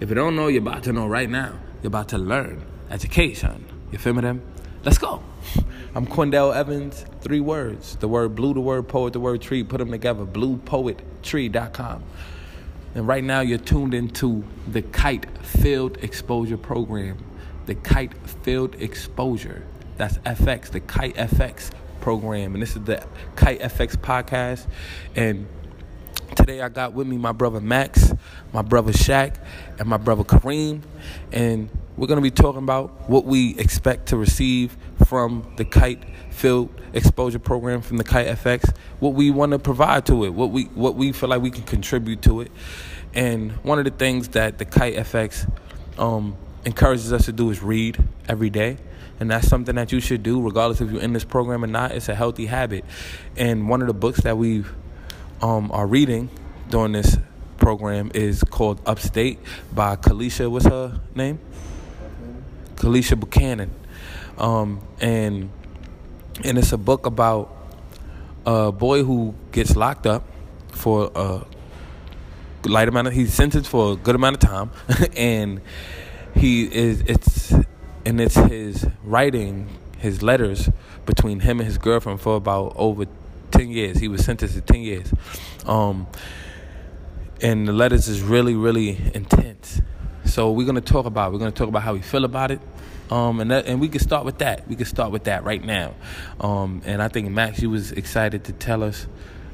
If you don't know, you're about to know right now. You're about to learn. Education. You feel me them? Let's go. I'm Quindell Evans. Three words. The word blue, the word poet, the word tree. Put them together. Bluepoettree.com. And right now you're tuned into the Kite Field Exposure Program. The Kite Field Exposure. That's FX, the Kite FX program. And this is the Kite FX podcast. And today I got with me my brother Max, my brother Shaq, and my brother Kareem. And we're going to be talking about what we expect to receive from the Kite Field Exposure Program from the Kite FX, what we want to provide to it, what we what we feel like we can contribute to it. And one of the things that the Kite FX um, encourages us to do is read every day. And that's something that you should do, regardless if you're in this program or not. It's a healthy habit. And one of the books that we um, reading during this program is called Upstate by Kalisha. What's her name? Kalisha Buckhanon. Um, and and it's a book about a boy who gets locked up for a light amount of he's sentenced for a good amount of time and he is it's and it's his writing his letters between him and his girlfriend for about over 10 years he was sentenced to 10 years um, and the letters is really really intense so we're going to talk about it. we're going to talk about how we feel about it um, and that, and we can start with that. We can start with that right now. Um, and I think Max, you was excited to tell us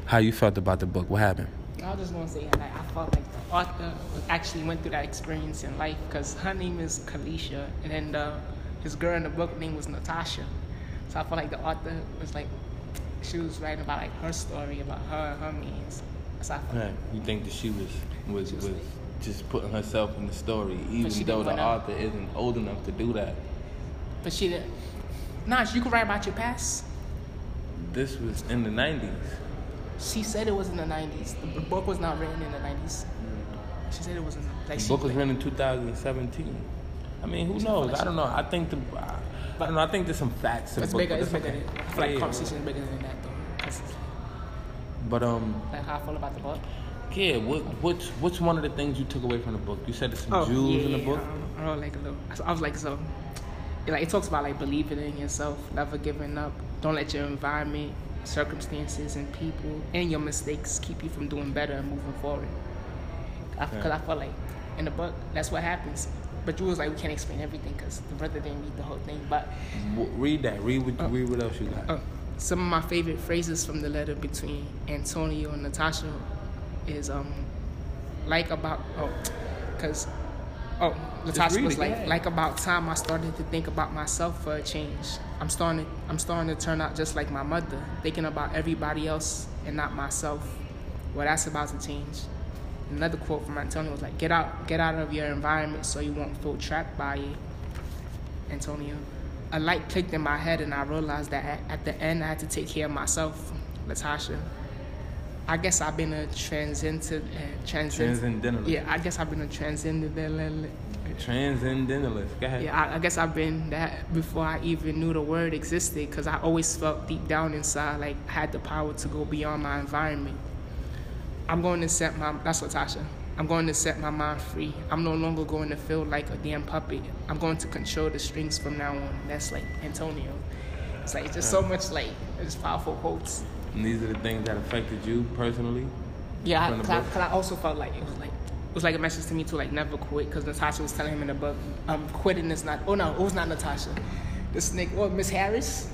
how you felt about the book. What happened? I just want to say, like, I felt like the author actually went through that experience in life because her name is Kalisha, and his girl in the book name was Natasha. So I felt like the author was like, she was writing about like her story about her her means. So Right. You think that she was was was just putting herself in the story, even she though the author isn't old enough to do that. but she didn't. Nah, you could write about your past. This was in the '90s. She said it was in the '90s. The book was not written in the '90s. She said it was in the, like The she, book was written in 2017. I mean, who knows? I don't know. I think the I, I don't know. I think there's some facts. It's book, bigger. but It's bigger. okay. Than, I feel like yeah. conversation is bigger than that though. But um, like how I feel about the book. yeah. What what's what's one of the things you took away from the book? You said there's some Oh, jewels yeah, in the book. I, I like a little. I was like so. it, like it talks about like believing in yourself, never giving up. Don't let your environment, circumstances, and people and your mistakes keep you from doing better and moving forward. Because I, felt like in the book that's what happens. But you was like we can't explain everything because the brother didn't read the whole thing. But W- read that. Read what read what else you got. uh, some of my favorite phrases from the letter between Antonio and Natasha is um like about oh because oh Natasha was like like about time I started to think about myself for a change. I'm starting to, I'm starting to turn out just like my mother, thinking about everybody else and not myself. Well, that's about to change. Another quote from Antonio was like, "Get out, get out of your environment so you won't feel trapped by it." Antonio. A light clicked in my head, and I realized that at, the end, I had to take care of myself, Latasha. I guess I've been a transcendent, uh, transcend- Transcendentalist. Yeah, I guess I've been a transcendental. Transcendentalist. Go ahead. Yeah, I, I guess I've been that before I even knew the word existed, because I always felt deep down inside like I had the power to go beyond my environment. I'm going to set my. That's Latasha. I'm going to set my mind free. I'm no longer going to feel like a damn puppet. I'm going to control the strings from now on. That's like Antonio. It's like just so much like it's powerful quotes. And these are the things that affected you personally. Yeah, the because I? 'cause I also felt like it was like it was like a message to me to like never quit. Because Natasha was telling him in the book, um, quitting is not. Oh no, it was not Natasha. This nigga, well, Miss Harris,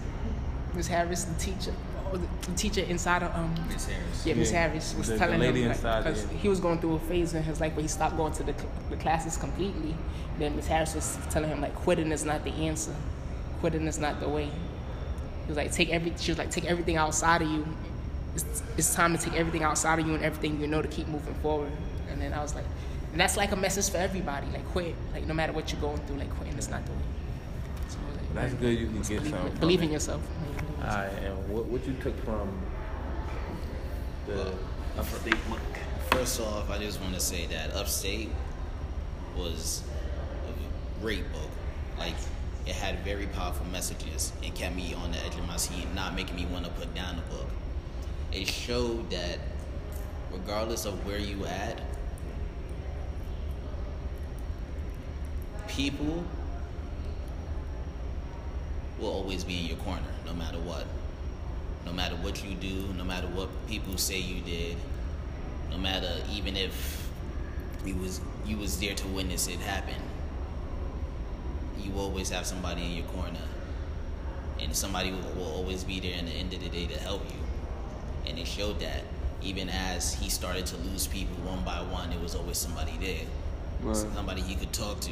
Miss Harris, the teacher, the, the teacher inside of um. Miss Harris. Yeah, Miss Yeah, Harris was the- the telling lady him like, because yeah. he was going through a phase in his life where he stopped going to the, the classes completely. Then Miss Harris was telling him like quitting is not the answer, quitting is not the way. He was like take every she was like take everything outside of you. It's, it's time to take everything outside of you and everything you know to keep moving forward. And then I was like, and that's like a message for everybody. Like quit, like no matter what you're going through, like quitting is not the way. So, like, That's good. You can get believe, something. from believe it. in yourself. All right, and what what you took from the upstate book? First off, I just want to say that Upstate was a great book. Like, it had very powerful messages and kept me on the edge of my seat, not making me want to put down the book. It showed that regardless of where you at, people will always be in your corner, no matter what. No matter what you do, no matter what people say you did, no matter even if you was you was there to witness it happen. You always have somebody in your corner, and somebody will, will always be there in the end of the day to help you. And it showed that even as he started to lose people one by one, there was always somebody there, Right. somebody he could talk to.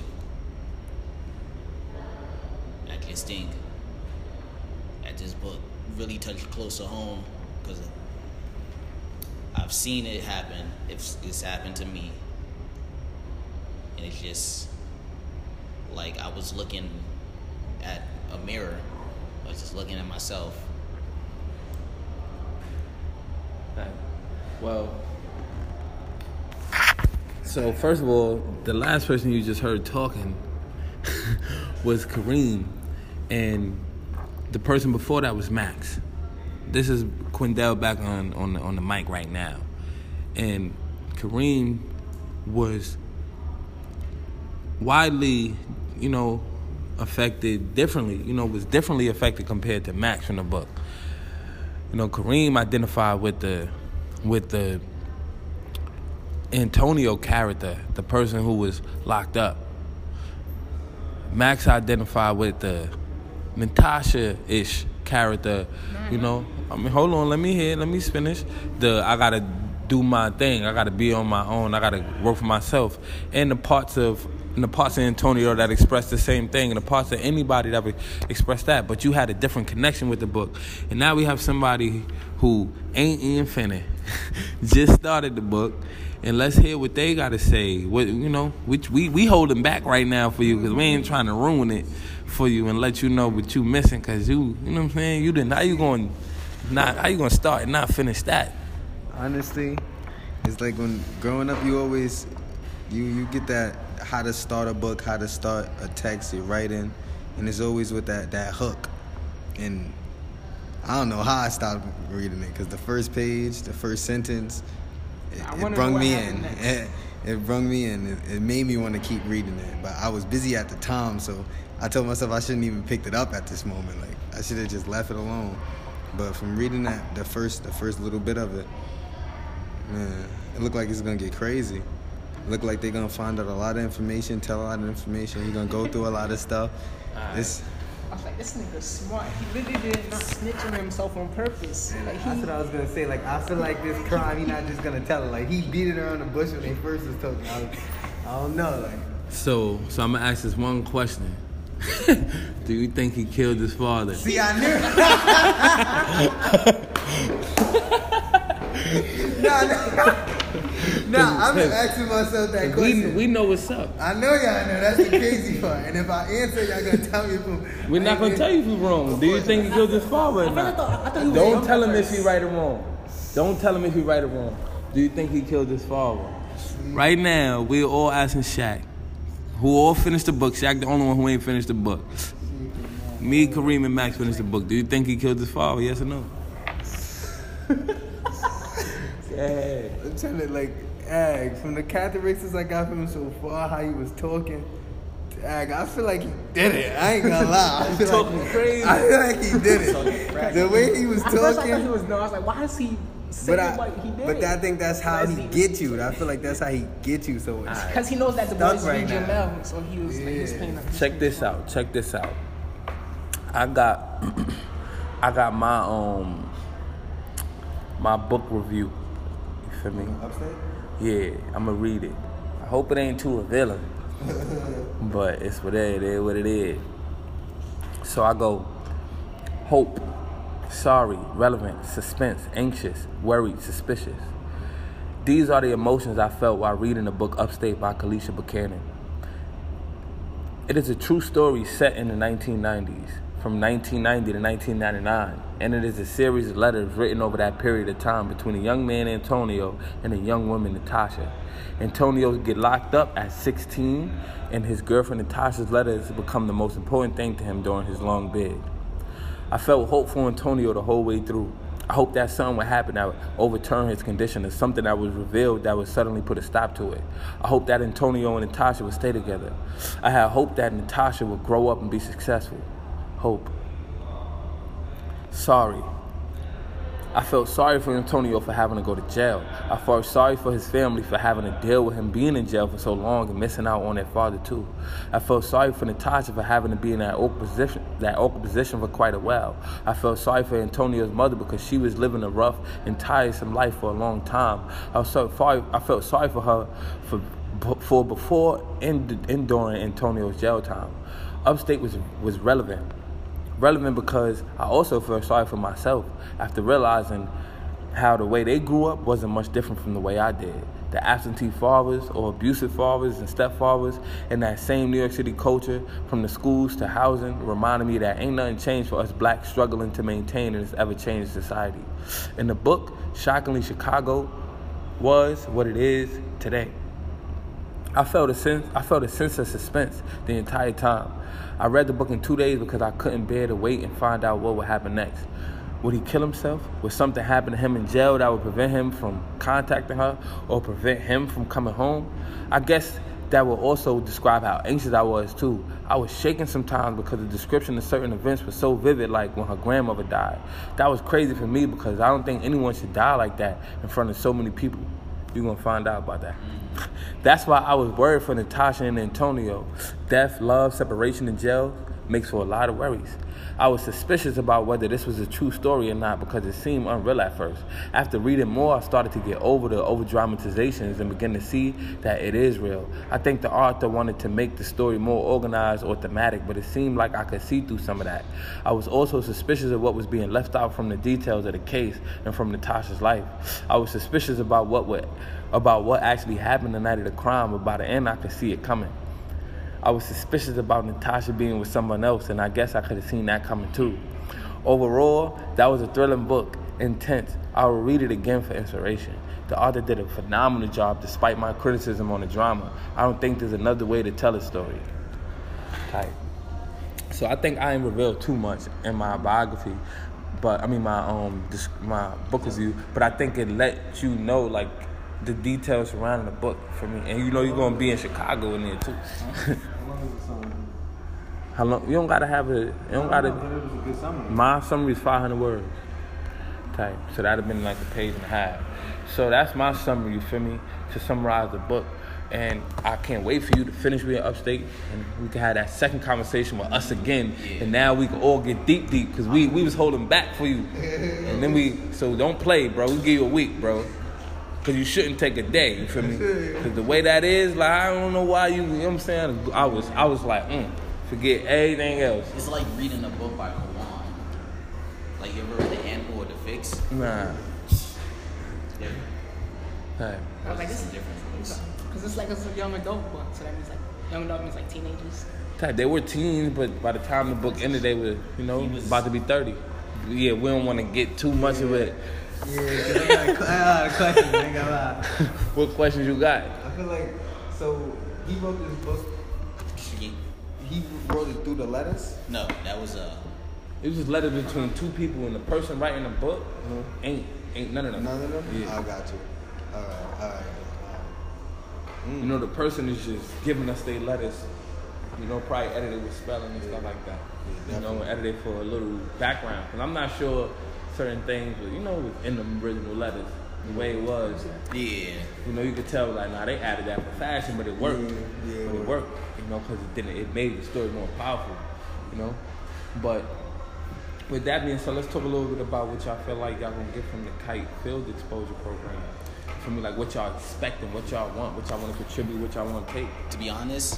I just think this book really touched close to home because I've seen it happen. It's, it's happened to me. And it's just like I was looking at a mirror. I was just looking at myself. Well, so first of all, the last person you just heard talking was Kareem, and the person before that was Max. This is Quindell back on on the, on the mic right now, and Kareem was widely, you know, affected differently. You know, was differently affected compared to Max from the book. You know, Kareem identified with the with the Antonio character, the person who was locked up. Max identified with the Natasha-ish character, you know. I mean, hold on, let me hear, let me finish. The I gotta do my thing. I gotta be on my own. I gotta work for myself. And the parts of and the parts of Antonio that express the same thing, and the parts of anybody that would express that, but you had a different connection with the book. And now we have somebody who ain't Ian Finney, just started the book, and let's hear what they got to say. What you know, which we we holding back right now for you because we ain't trying to ruin it for you and let you know what you missing because you you know what I'm saying. You didn't. How you going? Not how you gonna start and not finish that? Honestly, it's like when growing up, you always you you get that how to start a book, how to start a text, your writing, and it's always with that that hook. And I don't know how I stopped reading it because the first page, the first sentence, it, I it wanna brung me in. It, it brung me in. It, it made me want to keep reading it, but I was busy at the time, so I told myself I shouldn't even picked it up at this moment. Like I should have just left it alone. But from reading that, the first the first little bit of it, man, it looked like it's gonna get crazy. It looked like they're gonna find out a lot of information, tell a lot of information. He's gonna go through a lot of stuff. It's I was like, this nigga's smart. He really did not snitch on himself on purpose. Like he, That's what I was gonna say. Like I feel like this crime, he not just gonna tell it. Like he beat it around the bush when they first was talking. I, was, I don't know. Like So so I'm gonna ask this one question. Do you think he killed his father? see, I knew. nah, nah, nah. I've been asking myself that question. we know what's up. I know y'all know. That's the crazy part. And if I answer, y'all gonna tell me if I'm. We're not gonna tell you if you're wrong. Do you think he killed his father or not? Don't tell him if he right or wrong. Don't tell him if he right or wrong. Do you think he killed his father? Right now, we're all asking Shaq, who all finished the book. Shaq, the only one who ain't finished the book. Me, Kareem, and Max finished the book. Do you think he killed his father? Yes or no? yeah. I'm telling to like, ag from the characteristics I got from him so far, how he was talking. Ag, I feel like he did it. I ain't gonna lie. I feel Talking like, crazy. I feel like he did it. The way he was at first I thought he talking. was no. I was like, why is he But I, what he did? but I think that's how he get you. I feel like that's how he get you. So it's, because he knows that the boys right read now. Jamel, so he was like, he was playing. a- Check this out. Check this out. I got I got my um my book review. You feel me? upstate. Yeah, I'ma read it. I hope it ain't too revealing. but it's what it is, what it is. So I go hope, sorry, relevant, suspense, anxious, worried, suspicious. These are the emotions I felt while reading the book Upstate by Kalisha Buckhanon. It is a true story set in the 1990s, from 1990 to 1999, and it is a series of letters written over that period of time between a young man, Antonio, and a young woman, Natasha. Antonio get locked up at 16, and his girlfriend Natasha's letters become the most important thing to him during his long bid. I felt hope for Antonio the whole way through. I hope that something would happen that would overturn his condition or something that was revealed that would suddenly put a stop to it. I hope that Antonio and Natasha would stay together. I had hope that Natasha would grow up and be successful. Hope. Sorry. I felt sorry for Antonio for having to go to jail. I felt sorry for his family for having to deal with him being in jail for so long and missing out on their father too. I felt sorry for Natasha for having to be in that awkward position, that awkward position for quite a while. I felt sorry for Antonio's mother because she was living a rough and tiresome life for a long time. I was so sorry. I felt sorry for her for for before and, and during Antonio's jail time. Upstate was was relevant relevant because I also feel sorry for myself after realizing how the way they grew up wasn't much different from the way I did. The absentee fathers or abusive fathers and stepfathers in that same New York City culture, from the schools to housing, reminded me that ain't nothing changed for us blacks struggling to maintain in this ever changing society. In the book, shockingly, Chicago was what it is today. I felt a sense I felt a sense of suspense the entire time. I read the book in two days because I couldn't bear to wait and find out what would happen next. Would he kill himself? Would something happen to him in jail that would prevent him from contacting her or prevent him from coming home? I guess that would also describe how anxious I was too. I was shaking sometimes because the description of certain events was so vivid, like when her grandmother died. That was crazy for me because I don't think anyone should die like that in front of so many people. You're gonna find out about that. That's why I was worried for Natasha and Antonio. Death, love, separation, and jail makes for a lot of worries. I was suspicious about whether this was a true story or not because it seemed unreal at first. After reading more, I started to get over the over dramatizations and begin to see that it is real. I think the author wanted to make the story more organized or thematic, but it seemed like I could see through some of that. I was also suspicious of what was being left out from the details of the case and from Natasha's life. I was suspicious about what would, about what actually happened the night of the crime, but by the end I could see it coming. I was suspicious about Natasha being with someone else, and I guess I could have seen that coming too. Overall, that was a thrilling book, intense. I will read it again for inspiration. The author did a phenomenal job despite my criticism on the drama. I don't think there's another way to tell a story. Type. So I think I ain't revealed too much in my biography, but I mean my um my book review. But I think it let you know like the details surrounding the book for me, and you know you're gonna be in Chicago in there too. How long? You don't gotta have it. You don't gotta. a good summary. My summary is 500 words. Type. So that'd have been like a page and a half. So that's my summary. You feel me? To summarize the book. And I can't wait for you to finish with upstate, and we can have that second conversation with us again. And now we can all get deep, deep, because we we was holding back for you, and then we so don't play, bro. We give you a week, bro. Cause you shouldn't take a day, you feel me? Cause the way that is, like I don't know why you, you know what I'm saying? I was, I was like, mm, forget everything else. It's like reading a book by Kawan. Like you ever read The Ant or The Fix? Nah. Yeah. Hey. I was like, Some this difference. because it's like it's a young adult book, so that means like young adult means like teenagers. Type, They were teens, but by the time the book ended, they were, you know, was- about to be 30. Yeah, we don't want to get too much of it. Yeah, I got, a, uh, I got a question. I ain't gonna lie. What questions you got? I feel like so he wrote this book. She- He wrote it through the letters. No, that was uh It was just letter between two people, and the person writing the book ain't ain't none of them. None of them. Yeah. I got you. All right, all right. All You know, the person is just giving us their letters. You know, probably edited with spelling and stuff like that. Yeah, you know, edited for a little background. Cause I'm not sure certain things, but you know, was in the original letters, the way it was. yeah. You know, you could tell like, nah, they added that for fashion, but it worked. Yeah, yeah, it it worked. You know, because it didn't. It made the story more powerful. You know, but with that being said, let's talk a little bit about what y'all feel like y'all gonna get from the kite field exposure program. For me, like what y'all expecting, what y'all want, what y'all want to contribute, what y'all want to take. To be honest,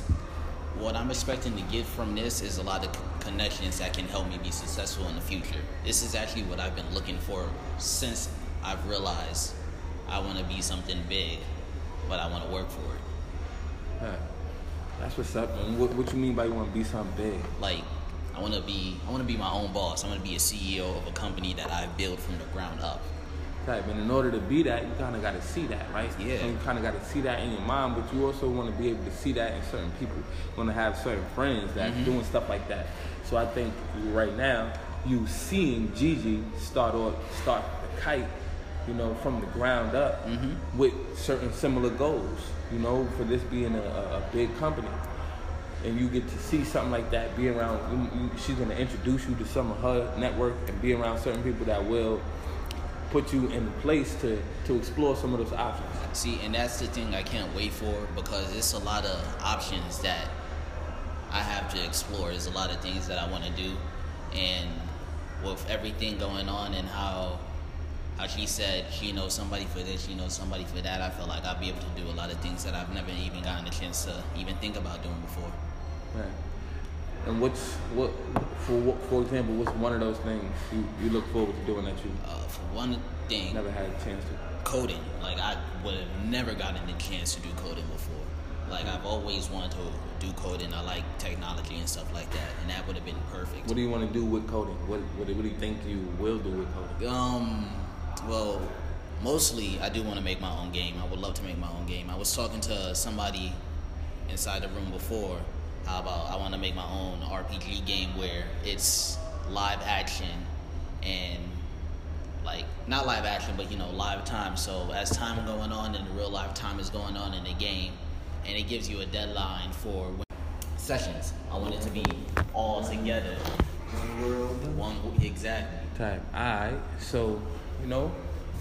what I'm expecting to get from this is a lot of c- connections that can help me be successful in the future. This is actually what I've been looking for since I've realized I want to be something big, but I want to work for it. Huh. That's what's up. What, what you mean by you want to be something big? Like, I want to be, I want to be my own boss. I want to be a CEO of a company that I build from the ground up. Type. And in order to be that, you kind of got to see that, right? Yeah. So you kind of got to see that in your mind, but you also want to be able to see that in certain people. You want to have certain friends that's Mhm. doing stuff like that. So I think right now, you seeing Gigi start or start the kite, you know, from the ground up Mm-hmm. with certain similar goals. You know, for this being a, a, big company, and you get to see something like that, be around. You, you, she's gonna introduce you to some of her network and be around certain people that will put you in place to to explore some of those options. See, and that's the thing I can't wait for because it's a lot of options that I have to explore. There's a lot of things that I want to do, and with everything going on and how how she said she knows somebody for this, she knows somebody for that. I feel like I'll be able to do a lot of things that I've never even gotten a chance to even think about doing before. Right. And what's what for for example, what's one of those things you, you look forward to doing that you Uh, for one thing, never had a chance to? coding. Like I would have never gotten the chance to do coding before. Like I've always wanted to do coding. I like technology and stuff like that, and that would have been perfect. What do you want to do with coding? What what, do- what do you think you will do with coding? Um, well, mostly I do want to make my own game. I would love to make my own game. I was talking to somebody inside the room before. How about I want to make my own RPG game where it's live action and like not live action, but you know live time. So as time going on and the real life time is going on in the game, and it gives you a deadline for when sessions. I want it to be all together. One world. One exactly. Type. All right. So you know,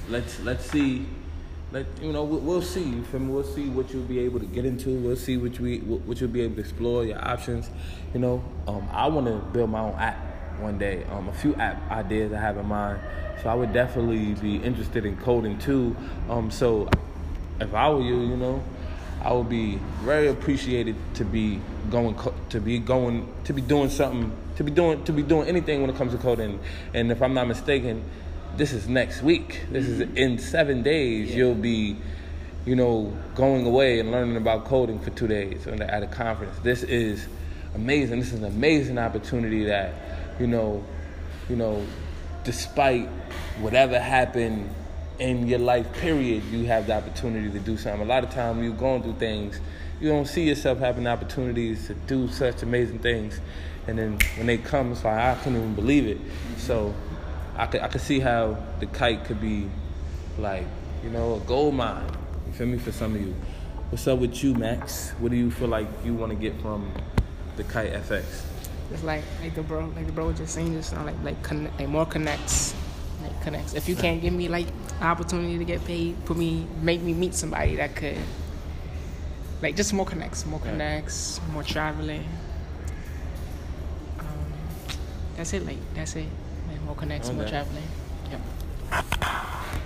let's let's see. Let you know we'll, see. You feel me? We'll see what you'll be able to get into. We'll see what you what you'll be able to explore your options. You know, um, I want to build my own app one day. Um, a few app ideas I have in mind. So I would definitely be interested in coding too. Um, so if I were you, you know, I would be very appreciated to be going to be going to be doing something to be doing to be doing anything when it comes to coding. And if I'm not mistaken, this is next week. This is mm-hmm. in seven days. You'll be, you know, going away and learning about coding for two days at a conference. This is amazing. This is an amazing opportunity that, you know, you know, despite whatever happened in your life period, you have the opportunity to do something. A lot of time you're going through things, you don't see yourself having opportunities to do such amazing things. And then when they come, it's like, I couldn't even believe it. So I could, I could see how the kite could be like, you know, a gold mine. You feel me? For some of you. What's up with you, Max? What do you feel like you want to get from the kite FX? It's like like the bro like the bro was just saying just now, like like connect, like more connects. Like connects. If you can't give me like opportunity to get paid, put me make me meet somebody that could like just more connects, more connects, more traveling. Um, that's it, like that's it. Like more connects, more traveling. Yep.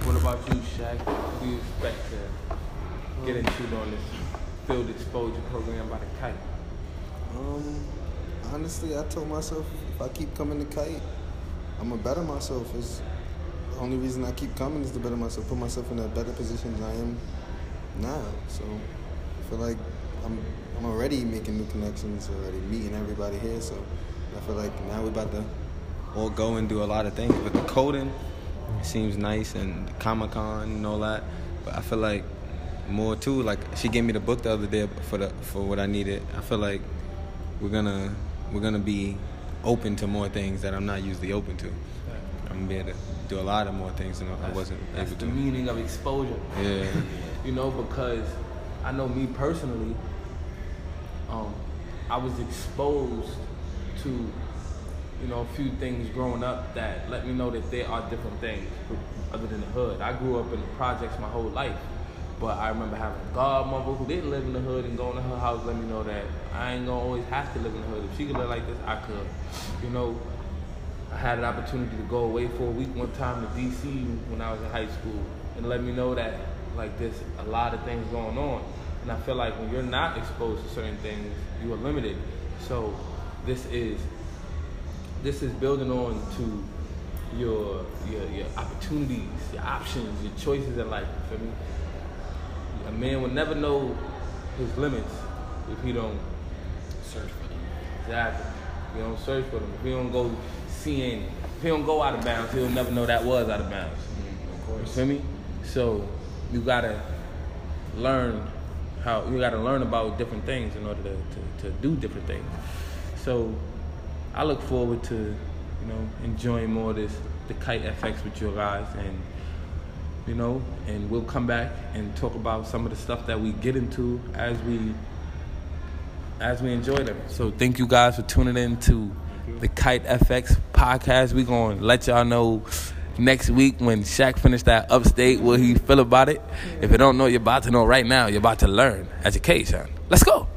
What about you, Shaq? Do you expect to get into on this field exposure program by the kite? Um, honestly, I told myself if I keep coming to kite, I'm gonna better myself. It's the only reason I keep coming is to better myself, put myself in a better position than I am now. So I feel like I'm I'm already making new connections, already meeting everybody here. So I feel like now we're about to all go and do a lot of things. But the coding seems nice and Comic Con and all that. But I feel like more too. Like she gave me the book the other day for the for what I needed. I feel like we're gonna we're gonna be open to more things that I'm not usually open to. I'm gonna be able to do a lot of more things than I wasn't That's able to. the meaning of exposure. Yeah. You know, because I know me personally, um, I was exposed to, you know, a few things growing up that let me know that there are different things other than the hood. I grew up in the projects my whole life. But I remember having a godmother who didn't live in the hood and going to her house let me know that I ain't gonna always have to live in the hood. If she could live like this, I could. You know, I had an opportunity to go away for a week one time to DC when I was in high school and let me know that like there's a lot of things going on. And I feel like when you're not exposed to certain things, you are limited. So this is this is building on to your your your opportunities, your options, your choices in life. You feel me? A man will never know his limits if he don't Search for them. Exactly. If you don't search for them, if he don't go seeing, if he don't go out of bounds, he'll never know that was out of bounds. Mm-hmm. You feel me? So you gotta learn how you gotta learn about different things in order to, to, to do different things. So I look forward to, you know, enjoying more of this the kite FX with you guys, and you know, and we'll come back and talk about some of the stuff that we get into as we as we enjoy them. So thank you guys for tuning in to the Kite FX podcast. We're gonna let y'all know next week when Shaq finished that upstate what he feel about it. If you don't know, you're about to know right now. You're about to learn education. Let's go.